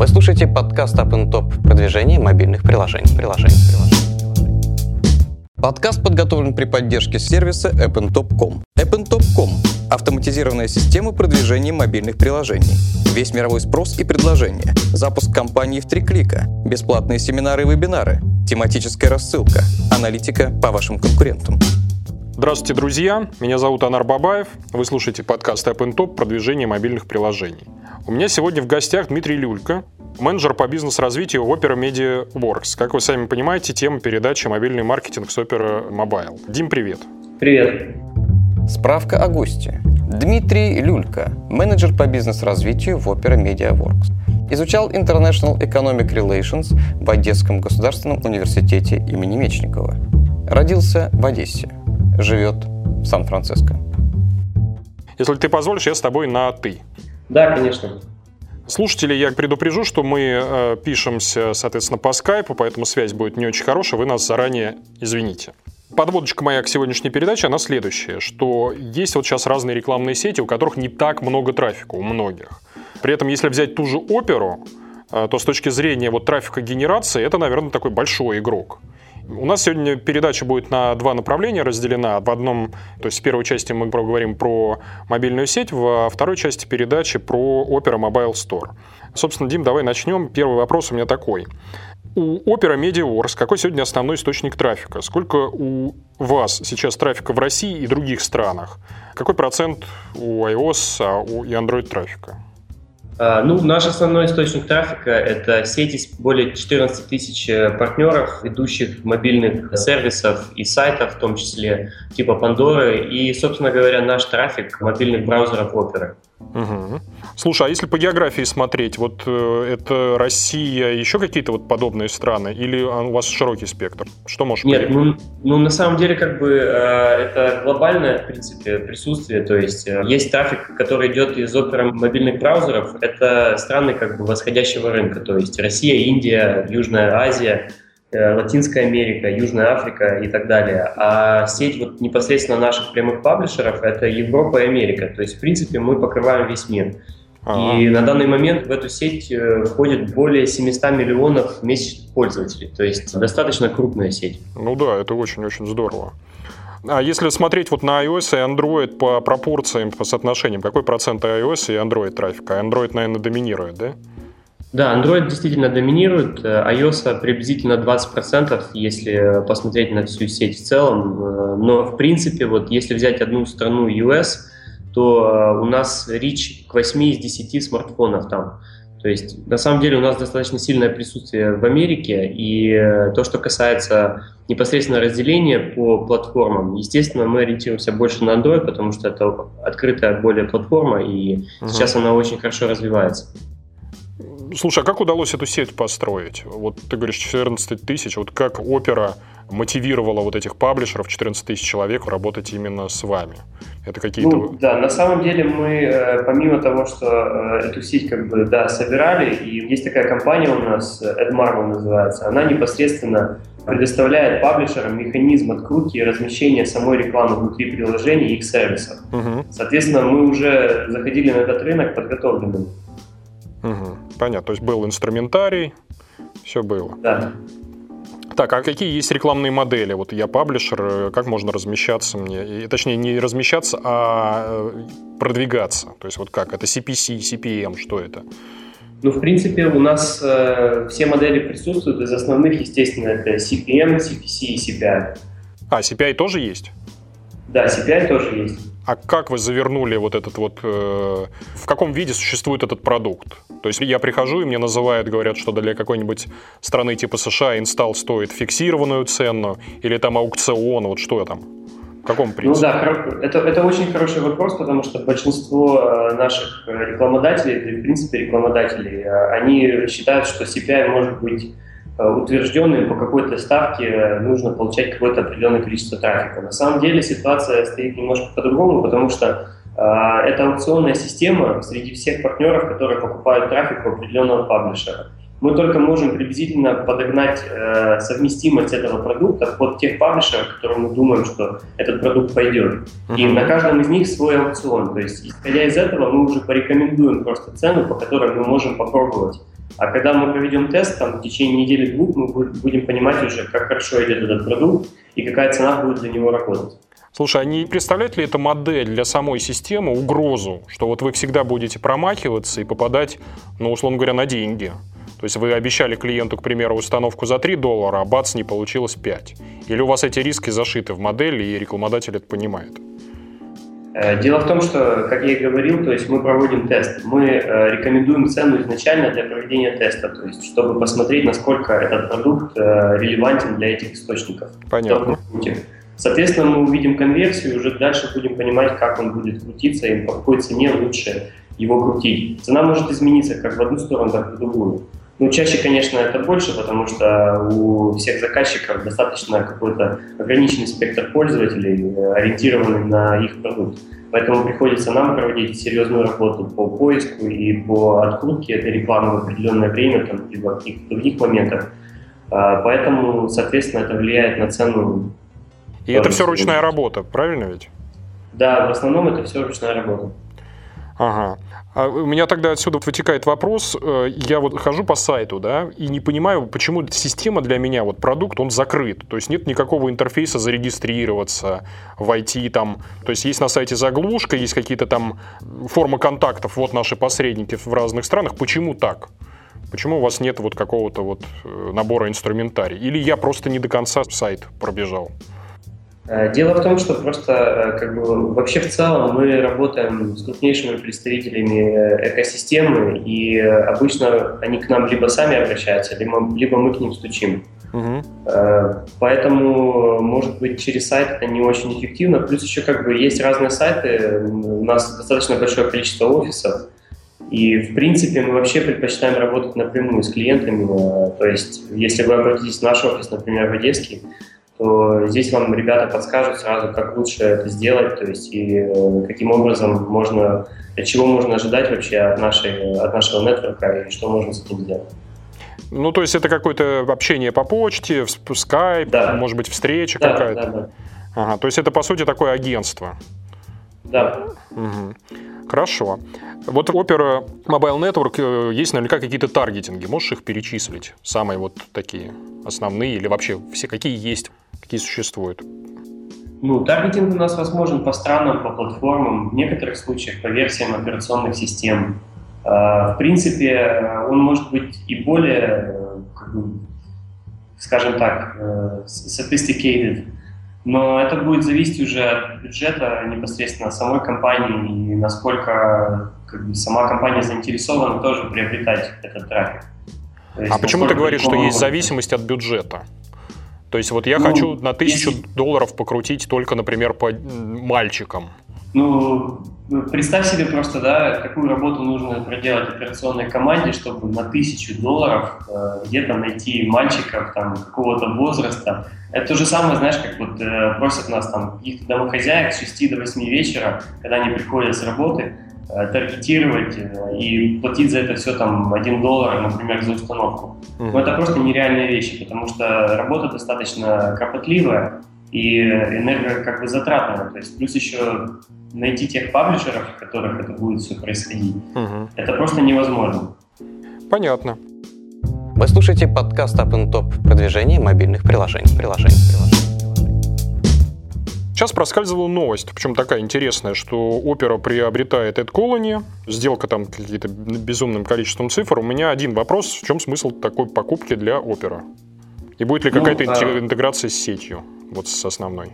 Вы слушаете подкаст Up Top продвижение мобильных приложений. приложений, приложений. Подкаст подготовлен при поддержке сервиса AppnTop.com. AppnTop.com – автоматизированная система продвижения мобильных приложений. Весь мировой спрос и предложения. Запуск компании в три клика. Бесплатные семинары и вебинары. Тематическая рассылка. Аналитика по вашим конкурентам. Здравствуйте, друзья! Меня зовут Анар Бабаев. Вы слушаете подкаст AppnTop «Продвижение мобильных приложений». У меня сегодня в гостях Дмитрий Люлька, менеджер по бизнес-развитию в Opera Media Works. Как вы сами понимаете, тема передачи «Мобильный маркетинг с Opera Mobile». Дим, привет! Привет! Справка о госте. Дмитрий Люлька, менеджер по бизнес-развитию в Opera Media Works. Изучал International Economic Relations в Одесском государственном университете имени Мечникова. Родился в Одессе. Живет в Сан-Франциско. Если ты позволишь, я с тобой на «ты». Да, конечно. Слушатели, я предупрежу, что мы э, пишемся, соответственно, по скайпу, поэтому связь будет не очень хорошая, вы нас заранее извините. Подводочка моя к сегодняшней передаче, она следующая, что есть вот сейчас разные рекламные сети, у которых не так много трафика, у многих. При этом, если взять ту же оперу, э, то с точки зрения вот трафика генерации, это, наверное, такой большой игрок. У нас сегодня передача будет на два направления разделена. В одном, то есть в первой части мы поговорим про мобильную сеть, во второй части передачи про Opera Mobile Store. Собственно, Дим, давай начнем. Первый вопрос у меня такой. У Opera MediaWorks какой сегодня основной источник трафика? Сколько у вас сейчас трафика в России и других странах? Какой процент у iOS а и Android трафика? А, ну, наш основной источник трафика – это сети с более 14 тысяч э, партнеров, ведущих мобильных сервисов и сайтов, в том числе типа Пандоры, и, собственно говоря, наш трафик мобильных браузеров Opera. Угу. Слушай, а если по географии смотреть, вот э, это Россия, еще какие-то вот подобные страны, или у вас широкий спектр? Что можешь Нет, ну, ну на самом деле как бы э, это глобальное, в принципе, присутствие, то есть э, есть трафик, который идет из опера мобильных браузеров, это страны как бы восходящего рынка, то есть Россия, Индия, Южная Азия, Латинская Америка, Южная Африка и так далее. А сеть вот непосредственно наших прямых паблишеров – это Европа и Америка. То есть, в принципе, мы покрываем весь мир. Ага. И на данный момент в эту сеть э, входит более 700 миллионов месячных пользователей. То есть достаточно крупная сеть. Ну да, это очень-очень здорово. А если смотреть вот на iOS и Android по пропорциям, по соотношениям, какой процент iOS и Android трафика? Android, наверное, доминирует, да? Да, Android действительно доминирует, э, iOS приблизительно 20%, если посмотреть на всю сеть в целом. Э, но, в принципе, вот если взять одну страну US, то э, у нас речь к 8 из 10 смартфонов там. То есть, на самом деле, у нас достаточно сильное присутствие в Америке, и то, что касается непосредственно разделения по платформам, естественно, мы ориентируемся больше на Android, потому что это открытая более платформа, и uh-huh. сейчас она очень хорошо развивается. Слушай, а как удалось эту сеть построить? Вот ты говоришь 14 тысяч, вот как опера мотивировала вот этих паблишеров, 14 тысяч человек, работать именно с вами? Это какие-то... Ну, да, на самом деле мы, э, помимо того, что э, эту сеть как бы, да, собирали, и есть такая компания у нас, AdMarvel называется, она непосредственно предоставляет паблишерам механизм открутки и размещения самой рекламы внутри приложений и их сервисов. Угу. Соответственно, мы уже заходили на этот рынок подготовленным. Угу, понятно. То есть был инструментарий, все было. Да. Так, а какие есть рекламные модели? Вот я паблишер, э, как можно размещаться мне? И, точнее, не размещаться, а э, продвигаться. То есть вот как? Это CPC, CPM, что это? Ну, в принципе, у нас э, все модели присутствуют. Из основных, естественно, это CPM, CPC и CPI. А, CPI тоже есть? Да, CPI тоже есть. А как вы завернули вот этот вот... Э, в каком виде существует этот продукт? То есть я прихожу, и мне называют, говорят, что для какой-нибудь страны типа США инсталл стоит фиксированную цену, или там аукцион, вот что там? В каком принципе? Ну да, это, это очень хороший вопрос, потому что большинство э, наших рекламодателей, в принципе рекламодателей, э, они считают, что CPI может быть Э, утвержденные по какой-то ставке нужно получать какое-то определенное количество трафика. На самом деле ситуация стоит немножко по-другому, потому что э, это аукционная система среди всех партнеров, которые покупают трафик у определенного паблишера. Мы только можем приблизительно подогнать э, совместимость этого продукта под тех паблишеров, которым мы думаем, что этот продукт пойдет. И на каждом из них свой аукцион. То есть, исходя из этого, мы уже порекомендуем просто цену, по которой мы можем попробовать А когда мы проведем тест, там, в течение недели-двух мы будем понимать уже, как хорошо идет этот продукт и какая цена будет для него работать. Слушай, а не представляет ли эта модель для самой системы угрозу, что вот вы всегда будете промахиваться и попадать, ну, условно говоря, на деньги? То есть вы обещали клиенту, к примеру, установку за 3 доллара, а бац, не получилось 5. Или у вас эти риски зашиты в модель, и рекламодатель это понимает? Э, дело в том, что, как я и говорил, то есть мы проводим тест. Мы э, рекомендуем цену изначально для проведения теста, то есть чтобы посмотреть, насколько этот продукт э, релевантен для этих источников. Понятно. Соответственно, мы увидим конверсию, и уже дальше будем понимать, как он будет крутиться и по какой цене лучше его крутить. Цена может измениться как в одну сторону, так и в другую. Ну, чаще, конечно, это больше, потому что у всех заказчиков достаточно какой-то ограниченный спектр пользователей, ориентированный на их продукт. Поэтому приходится нам проводить серьезную работу по поиску и по открутке этой рекламы в определенное время, там, либо в каких-то других моментах. А, поэтому, соответственно, это влияет на цену и это все ручная работа, правильно ведь? Да, в основном это все ручная работа. Ага. А у меня тогда отсюда вытекает вопрос. Э, я вот хожу по сайту, да, и не понимаю, почему система для меня, вот продукт, он закрыт. То есть нет никакого интерфейса зарегистрироваться, войти там. То есть есть на сайте заглушка, есть какие-то там формы контактов, вот наши посредники в разных странах. Почему так? Почему у вас нет вот какого-то вот э, набора инструментарий? Или я просто не до конца сайт пробежал? Э, дело в том, что просто э, как бы, вообще в целом мы работаем с крупнейшими представителями э, экосистемы, и обычно они к нам либо сами обращаются, либо, либо мы к ним стучим. Угу. Поэтому, может быть, через сайт это не очень эффективно. Плюс еще как бы есть разные сайты, у нас достаточно большое количество офисов, и, в принципе, мы вообще предпочитаем работать напрямую с клиентами. То есть, если вы обратитесь в наш офис, например, в Одесский, то здесь вам ребята подскажут сразу, как лучше это сделать, то есть и э, каким образом можно, чего можно ожидать вообще от, нашей, от нашего нетворка и что можно с этим сделать. Ну, то есть это какое-то общение по почте, в скайп, да. может быть, встреча да, какая-то? Да, да. Ага, то есть это, по сути, такое агентство? Да. Угу. Хорошо. Вот Opera Mobile Network э, есть наверняка какие-то таргетинги. Можешь их перечислить? Самые вот такие основные или вообще все какие есть? Какие существуют? Ну, таргетинг у нас возможен по странам, по платформам, в некоторых случаях по версиям операционных систем. А, в принципе, он может быть и более, бы, скажем так, э, sophisticated, но это будет зависеть уже от бюджета непосредственно самой компании и насколько как бы, сама компания заинтересована тоже приобретать этот трафик. а почему ты говоришь, что есть зависимость от бюджета? То есть вот я ну, хочу на тысячу если... долларов покрутить только, например, по мальчикам. Ну, представь себе просто, да, какую работу нужно проделать операционной команде, чтобы на тысячу долларов э, где-то найти мальчиков там какого-то возраста. Это то же самое, знаешь, как вот э, просят нас там каких-то домохозяек с 6 до 8 вечера, когда они приходят с работы, таргетировать э, и платить за это все там 1 доллар, например, за установку. Mm-hmm. Но это просто нереальные вещи, потому что работа достаточно кропотливая и энерго как бы затратная. То есть плюс еще найти тех паблишеров, в которых это будет все происходить, mm-hmm. это просто невозможно. Понятно. Вы слушаете подкаст Up Top продвижение мобильных приложений. приложений, приложений. Сейчас проскальзывала новость, причем такая интересная, что опера приобретает AdColony, сделка там какие-то безумным количеством цифр. У меня один вопрос, в чем смысл такой покупки для опера? И будет ли ну, какая-то ну, интеграция с сетью, вот с основной?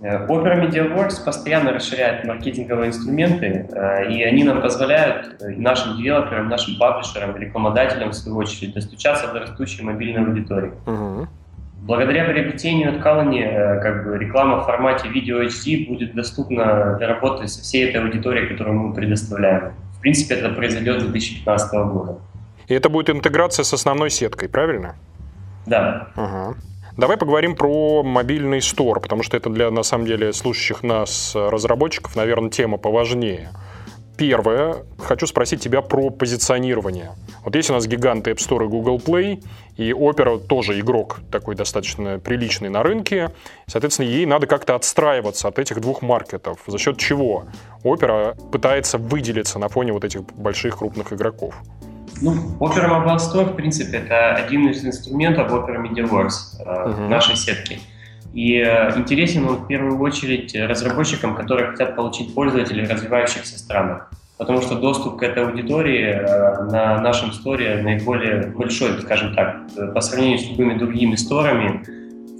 Opera э, MediaWorks постоянно расширяет маркетинговые инструменты, э, и они нам позволяют э, нашим девелоперам, нашим паблишерам, рекламодателям, в свою очередь, достучаться до растущей мобильной аудитории. Угу. Благодаря приобретению от Colony, э, как бы реклама в формате видео HD будет доступна для работы со всей этой аудиторией, которую мы предоставляем. В принципе, это произойдет с 2015 года. И это будет интеграция с основной сеткой, правильно? Да. Ага. Давай поговорим про мобильный стор, потому что это для, на самом деле, слушающих нас разработчиков, наверное, тема поважнее. Первое, хочу спросить тебя про позиционирование. Вот есть у нас гиганты App Store и Google Play, и Opera тоже игрок такой достаточно приличный на рынке. Соответственно, ей надо как-то отстраиваться от этих двух маркетов. За счет чего Opera пытается выделиться на фоне вот этих больших крупных игроков? Ну, Opera Mobile Store, в принципе, это один из инструментов Opera MediaWorks uh-huh. нашей сетки. И э, интересен он в первую очередь разработчикам, которые хотят получить пользователей в развивающихся странах. Потому что доступ к этой аудитории э, на нашем сторе наиболее большой, скажем так, по сравнению с любыми другими сторами,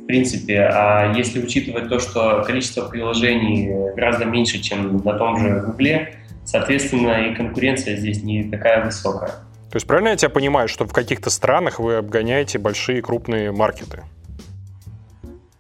в принципе. А если учитывать то, что количество приложений гораздо меньше, чем на том же Гугле, соответственно, и конкуренция здесь не такая высокая. То есть правильно я тебя понимаю, что в каких-то странах вы обгоняете большие крупные маркеты?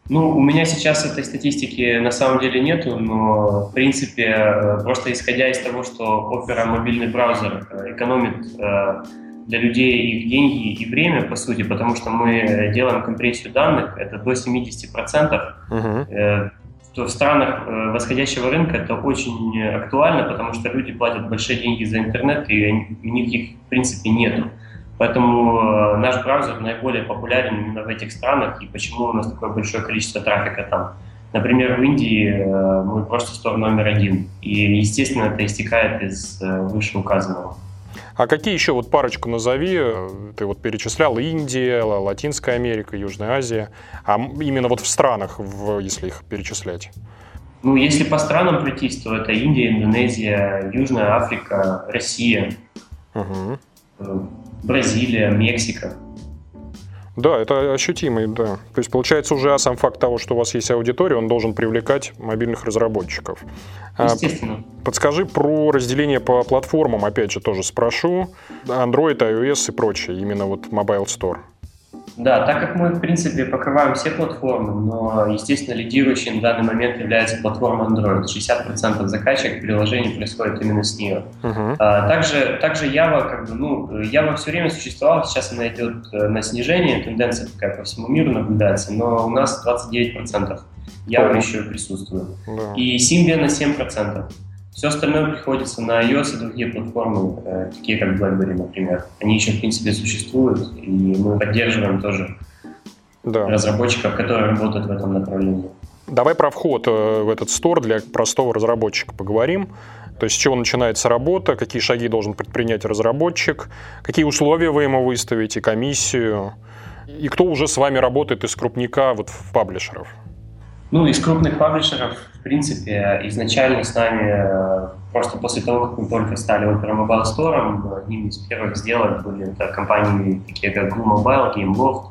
Ну, у меня сейчас этой статистики на самом деле нету, но, в принципе, э, просто исходя из того, что Opera мобильный браузер э, экономит э, для людей их деньги и время, по сути, потому что мы делаем компрессию данных, это до 70%, uh-huh. то в странах восходящего рынка это очень актуально, потому что люди платят большие деньги за интернет, и у них их, в принципе, нету. Поэтому э, наш браузер наиболее популярен именно в этих странах, и почему у нас такое большое количество трафика там. Например, в Индии э, мы просто стор номер один, и, естественно, это истекает из э, вышеуказанного. А какие еще вот парочку назови? Ты вот перечислял Индия, Латинская Америка, Южная Азия. А именно вот в странах, в, если их перечислять? Ну, если по странам пройтись, то это Индия, Индонезия, Южная Африка, Россия. Угу. Бразилия, Мексика. Да, это ощутимый, да. То есть получается уже сам факт того, что у вас есть аудитория, он должен привлекать мобильных разработчиков. А, Естественно. Подскажи про разделение по платформам, опять же, тоже спрошу. Android, iOS и прочее, именно вот Mobile Store. Да, так как мы, в принципе, покрываем все платформы, но, естественно, лидирующей на данный момент является платформа Android. 60% закачек приложений происходит именно с нее. Uh-huh. А, также, также Java, как бы, ну, Java все время существовала, сейчас она идет э, на снижение, тенденция такая по всему миру наблюдается, но у нас 29% Java uh-huh. еще присутствует. Uh-huh. И Symbian на 7%. Все остальное приходится на iOS и другие платформы, э, такие как BlackBerry, например. Они еще, в принципе, существуют, и мы поддерживаем тоже да. разработчиков, которые работают в этом направлении. Давай про вход э, в этот стор для простого разработчика поговорим. То есть с чего начинается работа, какие шаги должен предпринять разработчик, какие условия вы ему выставите, комиссию, и кто уже с вами работает из крупника вот в паблишеров. Ну, из крупных паблишеров, в принципе, изначально с нами, э, просто после того, как мы только стали Opera Mobile Store, одним из первых сделок были это компании, такие как Glue Mobile, GameLoft,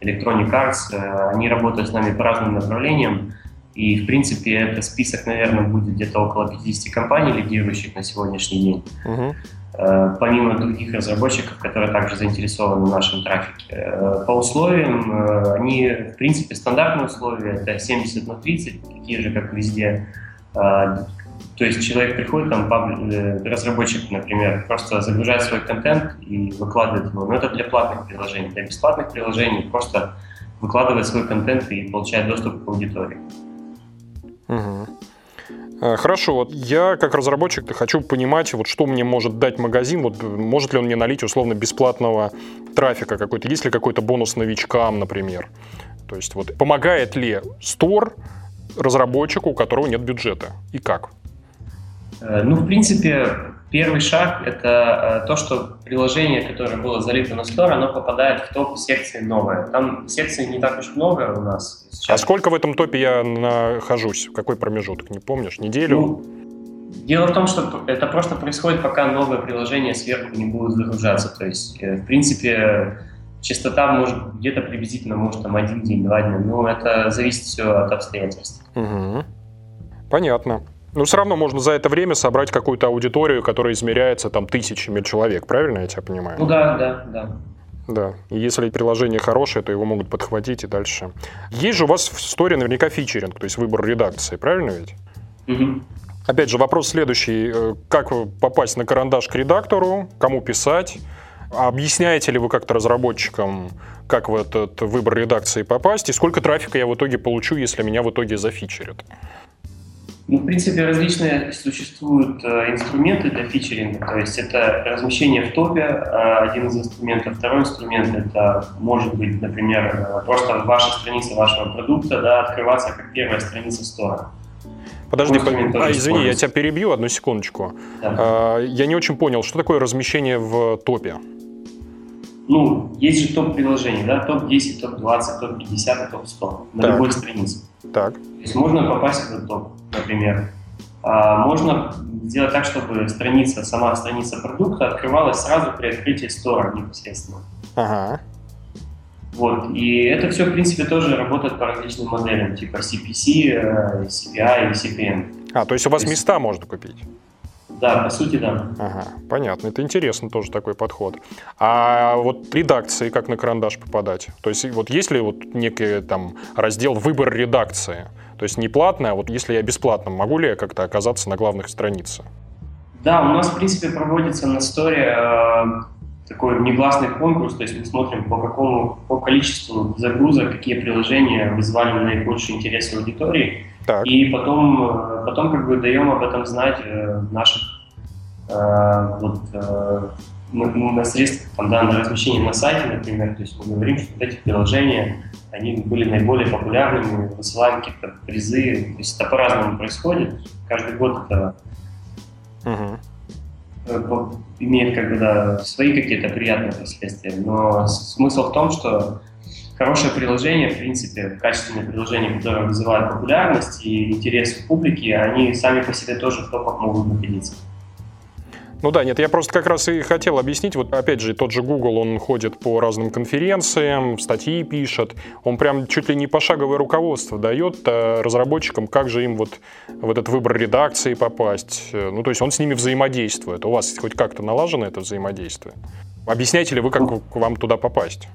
Electronic Arts. Э, они работают с нами по разным направлениям. И, в принципе, этот список, наверное, будет где-то около 50 компаний, лидирующих на сегодняшний день. Uh-huh. Помимо других разработчиков, которые также заинтересованы в нашем трафике. Э, по условиям, э, они, в принципе, стандартные условия, это 70 на 30, такие же, как везде. То есть человек приходит, там, разработчик, например, просто загружает свой контент и выкладывает его. Но это для платных приложений. Для бесплатных приложений просто выкладывает свой контент и получает доступ к аудитории. Угу. Хорошо, вот я как разработчик хочу понимать, вот что мне может дать магазин, вот может ли он мне налить условно бесплатного трафика какой-то, есть ли какой-то бонус новичкам, например. То есть вот помогает ли стор разработчику, у которого нет бюджета и как? Э, ну, в принципе, первый шаг – это э, то, что приложение, которое было залито на Store, оно попадает в топ секции новое. Там секций не так уж много у нас. Сейчас. А сколько в этом топе я нахожусь? Какой промежуток? Не помнишь? Неделю? Ну, дело в том, что это просто происходит, пока новое приложение сверху не будет загружаться. То есть, э, в принципе, частота может где-то приблизительно, может, там один день, два дня. Но это зависит все от обстоятельств. Угу. Понятно. Но все равно можно за это время собрать какую-то аудиторию, которая измеряется там тысячами человек, правильно я тебя понимаю? Ну да, да, да. Да, и если приложение хорошее, то его могут подхватить и дальше. Есть же у вас в истории наверняка фичеринг, то есть выбор редакции, правильно ведь? Угу. Опять же, вопрос следующий. Э, как попасть на карандаш к редактору, кому писать? Объясняете ли вы как-то разработчикам, как в этот выбор редакции попасть, и сколько трафика я в итоге получу, если меня в итоге зафичерят? Ну, в принципе, различные существуют э, инструменты для фичеринга. То есть это размещение в топе, э, один из инструментов. Второй инструмент — это может быть, например, э, просто ваша страница вашего продукта да, открываться как первая страница стора. Подожди, по... а, извини, я тебя перебью одну секундочку. Да. А, я не очень понял, что такое размещение в топе? ну, есть же топ-приложений, да, топ-10, топ-20, топ-50 топ-100 на так. любой странице. Так. То есть можно попасть в этот топ, например. А можно сделать так, чтобы страница, сама страница продукта открывалась сразу при открытии стора непосредственно. Ага. Вот. И это все, в принципе, тоже работает по различным моделям, типа CPC, CPI и CPM. А, то есть у вас то есть... места можно купить? Да, по сути, да. Ага, понятно. Это интересно тоже такой подход. А вот редакции как на карандаш попадать? То есть вот есть ли вот некий там раздел «Выбор редакции»? То есть не платная, а вот если я бесплатно, могу ли я как-то оказаться на главных страницах? Да, у нас, в принципе, проводится на сторе э, такой негласный конкурс, то есть мы смотрим по какому, по количеству загрузок, какие приложения вызвали наибольший интерес аудитории, так. и потом, э, потом как бы даем об этом знать э, э, вот, э, на средствах, там, да, на размещении на сайте, например, то есть мы говорим, что вот эти приложения, они были наиболее популярными, высылаем какие-то призы, то есть это по-разному происходит, каждый год это угу имеет как бы, да, свои какие-то приятные последствия. Но смысл в том, что хорошее приложение, в принципе, качественные приложения, которые вызывают популярность и интерес у публики, они сами по себе тоже в топах могут находиться. Ну да, нет, я просто как раз и хотел объяснить, вот опять же, тот же Google, он ходит по разным конференциям, статьи пишет, он прям чуть ли не пошаговое руководство дает э, разработчикам, как же им вот в этот выбор редакции попасть. Ну, то есть он с ними взаимодействует. У вас хоть как-то налажено это взаимодействие? Объясняете ли вы, как к вам туда попасть?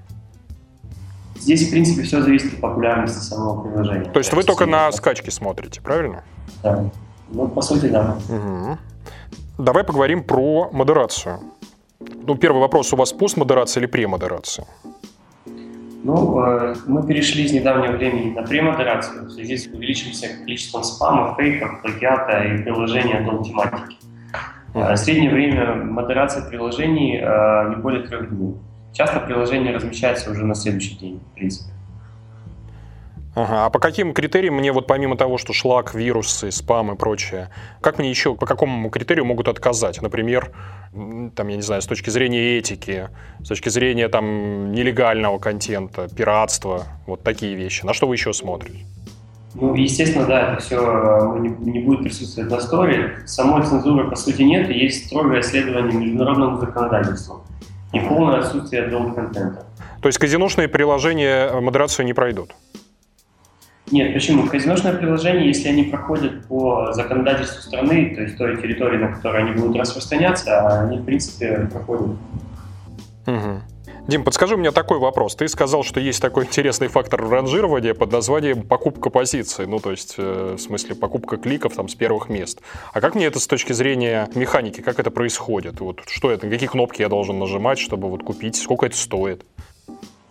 Здесь, в принципе, все зависит от популярности самого приложения. То есть вы только на скачки смотрите, правильно? Да. Ну, по сути, да. Угу. Давай поговорим про модерацию. Ну, первый вопрос, у вас постмодерация или премодерация? Ну, э, мы перешли с недавнего времени на премодерацию в связи с увеличившимся количеством спама, фейков, плагиата и приложений одной тематики. Uh-huh. Среднее время модерации приложений э, не более трех дней. Часто приложение размещается уже на следующий день, в принципе. Ага. А по каким критериям мне вот помимо того, что шлак, вирусы, спам и прочее, как мне еще, по какому критерию могут отказать? Например, там, я не знаю, с точки зрения этики, с точки зрения там нелегального контента, пиратства, вот такие вещи. На что вы еще смотрите? Ну, естественно, да, это все э, не, не будет присутствовать на сторе. Самой цензуры, по сути, нет, и есть строгое следование международному законодательству и полное отсутствие adult контента. То есть казиношные приложения модерацию не пройдут? Нет, почему? Казиношное приложение, если они проходят по законодательству страны, то есть той территории, на которой они будут распространяться, они, в принципе, проходят. Угу. Дим, подскажи мне такой вопрос. Ты сказал, что есть такой интересный фактор ранжирования под названием покупка позиций, ну, то есть, э, в смысле, покупка кликов там с первых мест. А как мне это с точки зрения механики, как это происходит? Вот что это, какие кнопки я должен нажимать, чтобы вот купить, сколько это стоит?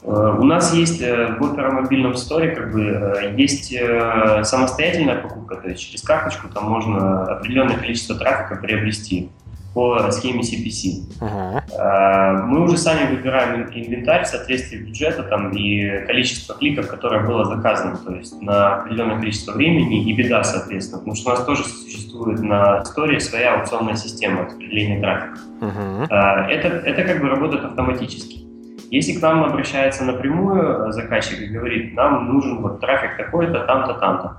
Э, у нас есть э, в Opera мобильном сторе как бы э, есть самостоятельная покупка, то есть через карточку там можно определенное количество трафика приобрести по схеме CPC. Uh-huh. Мы уже сами выбираем инвентарь в соответствии бюджета там, и количество кликов, которое было заказано, то есть на определенное количество времени и беда, соответственно, потому что у нас тоже существует на сторе своя аукционная система распределения трафика. Uh-huh. Это, это как бы работает автоматически. Если к нам обращается напрямую заказчик и говорит, нам нужен вот трафик такой-то, там-то, там-то,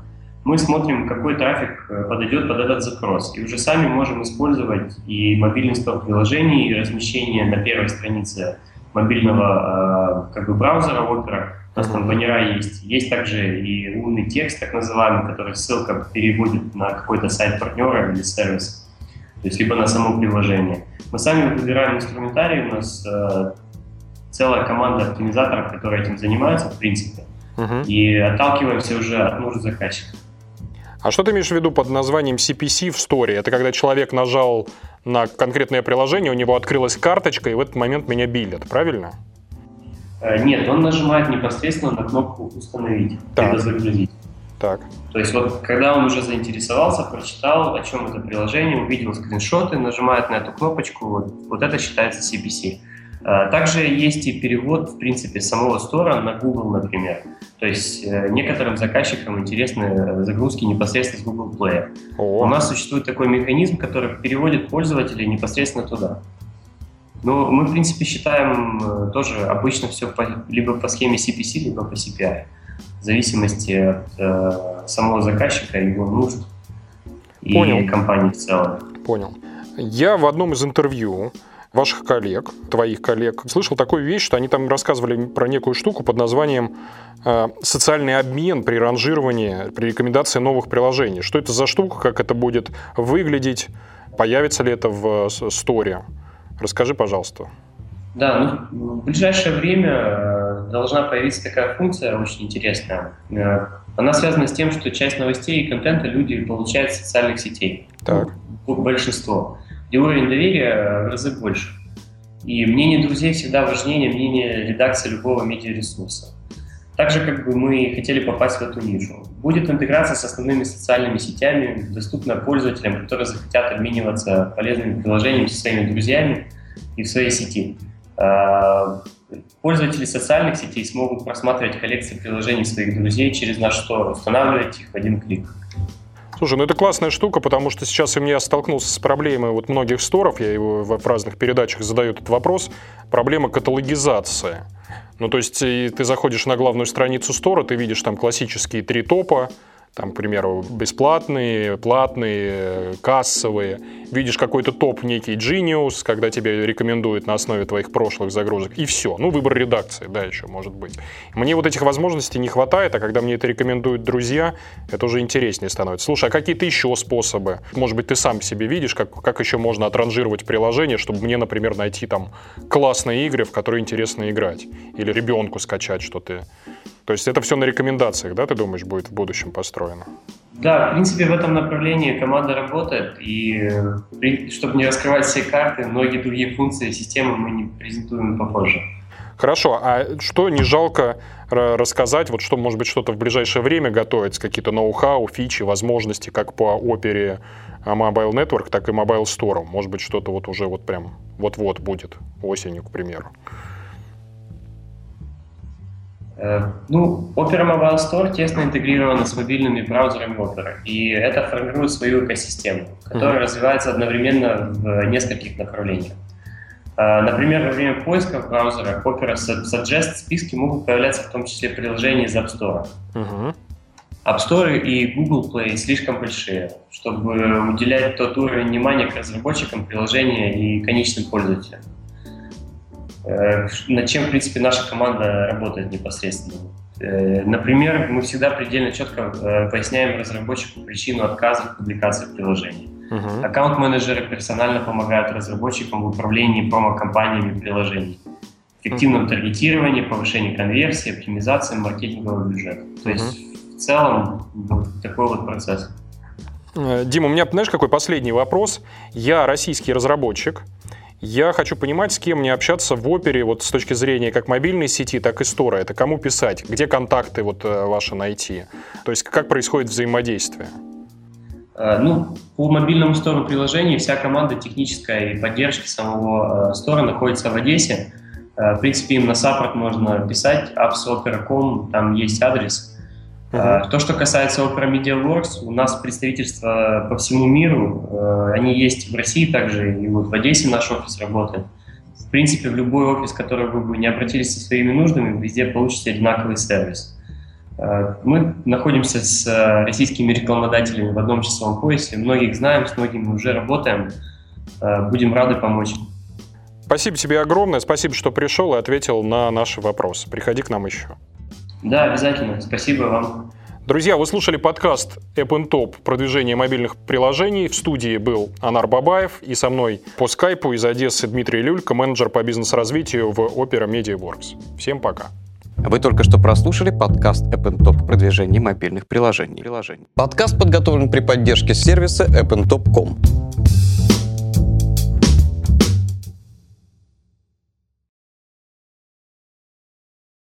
мы смотрим, какой трафик э, подойдет под этот запрос. И уже сами можем использовать и мобильный сток приложений, и размещение на первой странице мобильного э, как бы браузера Opera. У нас там баннера есть. Есть также и умный текст, так называемый, который ссылка переводит на какой-то сайт партнера или сервис, то есть либо на само приложение. Мы сами выбираем инструментарий, у нас э, целая команда оптимизаторов, которые этим занимаются, в принципе, угу. и отталкиваемся уже от нужд заказчика. А что ты имеешь в виду под названием CPC в сторе? Это когда человек нажал на конкретное приложение, у него открылась карточка, и в этот момент меня билят, правильно? Э, нет, он нажимает непосредственно на кнопку «Установить», так. «Загрузить». Так. То есть вот когда он уже заинтересовался, прочитал, о чем это приложение, увидел скриншоты, нажимает на эту кнопочку, вот, вот это считается CPC. А, также есть и перевод, в принципе, самого стора на Google, например. То есть э, некоторым заказчикам интересны загрузки непосредственно с Google Play. О. У нас существует такой механизм, который переводит пользователей непосредственно туда. Ну, мы, в принципе, считаем э, тоже обычно все по, либо по схеме CPC, либо по CPI, в зависимости от э, самого заказчика, его нужд и Понял. компании в целом. Понял. Я в одном из интервью ваших коллег, твоих коллег, слышал такую вещь, что они там рассказывали про некую штуку под названием э, социальный обмен при ранжировании, при рекомендации новых приложений. Что это за штука, как это будет выглядеть, появится ли это в сторе? Расскажи, пожалуйста. Да, ну, в ближайшее время э, должна появиться такая функция очень интересная. Э, она связана с тем, что часть новостей и контента люди получают из социальных сетей. Так. Большинство где уровень доверия в разы больше. И мнение друзей всегда важнее мнения редакции любого медиаресурса. Так же, как бы мы хотели попасть в эту нишу. Будет интеграция с основными социальными сетями, доступна пользователям, которые захотят обмениваться полезными приложениями со своими друзьями и в своей сети. А, пользователи социальных сетей смогут просматривать коллекции приложений своих друзей через наш стор, устанавливать их в один клик. Слушай, ну это классная штука, потому что сейчас у меня столкнулся с проблемой вот многих сторов, я его в разных передачах задаю этот вопрос, проблема каталогизации. Ну, то есть ты заходишь на главную страницу стора, ты видишь там классические три топа, там, к примеру, бесплатные, платные, кассовые. Видишь какой-то топ некий Genius, когда тебе рекомендуют на основе твоих прошлых загрузок, и все. Ну, выбор редакции, да, еще может быть. Мне вот этих возможностей не хватает, а когда мне это рекомендуют друзья, это уже интереснее становится. Слушай, а какие-то еще способы? Может быть, ты сам себе видишь, как, как еще можно отранжировать приложение, чтобы мне, например, найти там классные игры, в которые интересно играть? Или ребенку скачать что-то то есть это все на рекомендациях, да, ты думаешь, будет в будущем построено? Да, в принципе, в этом направлении команда работает, и чтобы не раскрывать все карты, многие другие функции системы мы не презентуем попозже. Хорошо, а что не жалко рассказать, вот что, может быть, что-то в ближайшее время готовится, какие-то ноу-хау, фичи, возможности, как по опере Mobile Network, так и Mobile Store? Может быть, что-то вот уже вот прям вот-вот будет осенью, к примеру. Э, ну, Opera Mobile Store тесно интегрирована с мобильными браузерами Opera, и это формирует свою экосистему, которая mm-hmm. развивается одновременно в нескольких направлениях. Э, например, во время поиска в браузерах Opera Suggest списки могут появляться в том числе приложения из App Store. Mm-hmm. App Store и Google Play слишком большие, чтобы уделять тот уровень внимания к разработчикам приложения и конечным пользователям. Э, над чем, в принципе, наша команда работает непосредственно. Э, например, мы всегда предельно четко э, поясняем разработчику причину отказа в публикации приложения. Uh-huh. Аккаунт-менеджеры персонально помогают разработчикам в управлении промо-компаниями приложений, эффективном uh-huh. таргетировании, повышении конверсии, оптимизации маркетингового бюджета. То uh-huh. есть в целом вот такой вот процесс. Дима, у меня, знаешь, какой последний вопрос? Я российский разработчик, я хочу понимать, с кем мне общаться в опере, вот с точки зрения как мобильной сети, так и стора. Это кому писать, где контакты вот э, ваши найти. То есть как происходит взаимодействие? Э, ну, по мобильному стору приложений вся команда технической поддержки самого э, стора находится в Одессе. В принципе, им на саппорт можно писать, appsopera.com, там есть адрес. Uh-huh. То, что касается Opera Media Works, у нас представительства по всему миру. Э, они есть в России также, и вот в Одессе наш офис работает. В принципе, в любой офис, в который вы бы не обратились со своими нуждами, везде получите одинаковый сервис. Э, мы находимся с э, российскими рекламодателями в одном часовом поясе. Многих знаем, с многими уже работаем. Будем рады помочь. Спасибо тебе огромное. Спасибо, что пришел и ответил на наши вопросы. Приходи к нам еще. Да, обязательно. Спасибо вам. Друзья, вы слушали подкаст App Top «Продвижение мобильных приложений». В студии был Анар Бабаев и со мной по скайпу из Одессы Дмитрий Люлька, менеджер по бизнес-развитию в Opera MediaWorks. Всем пока. Вы только что прослушали подкаст App Top «Продвижение мобильных приложений». Подкаст подготовлен при поддержке сервиса appntop.com.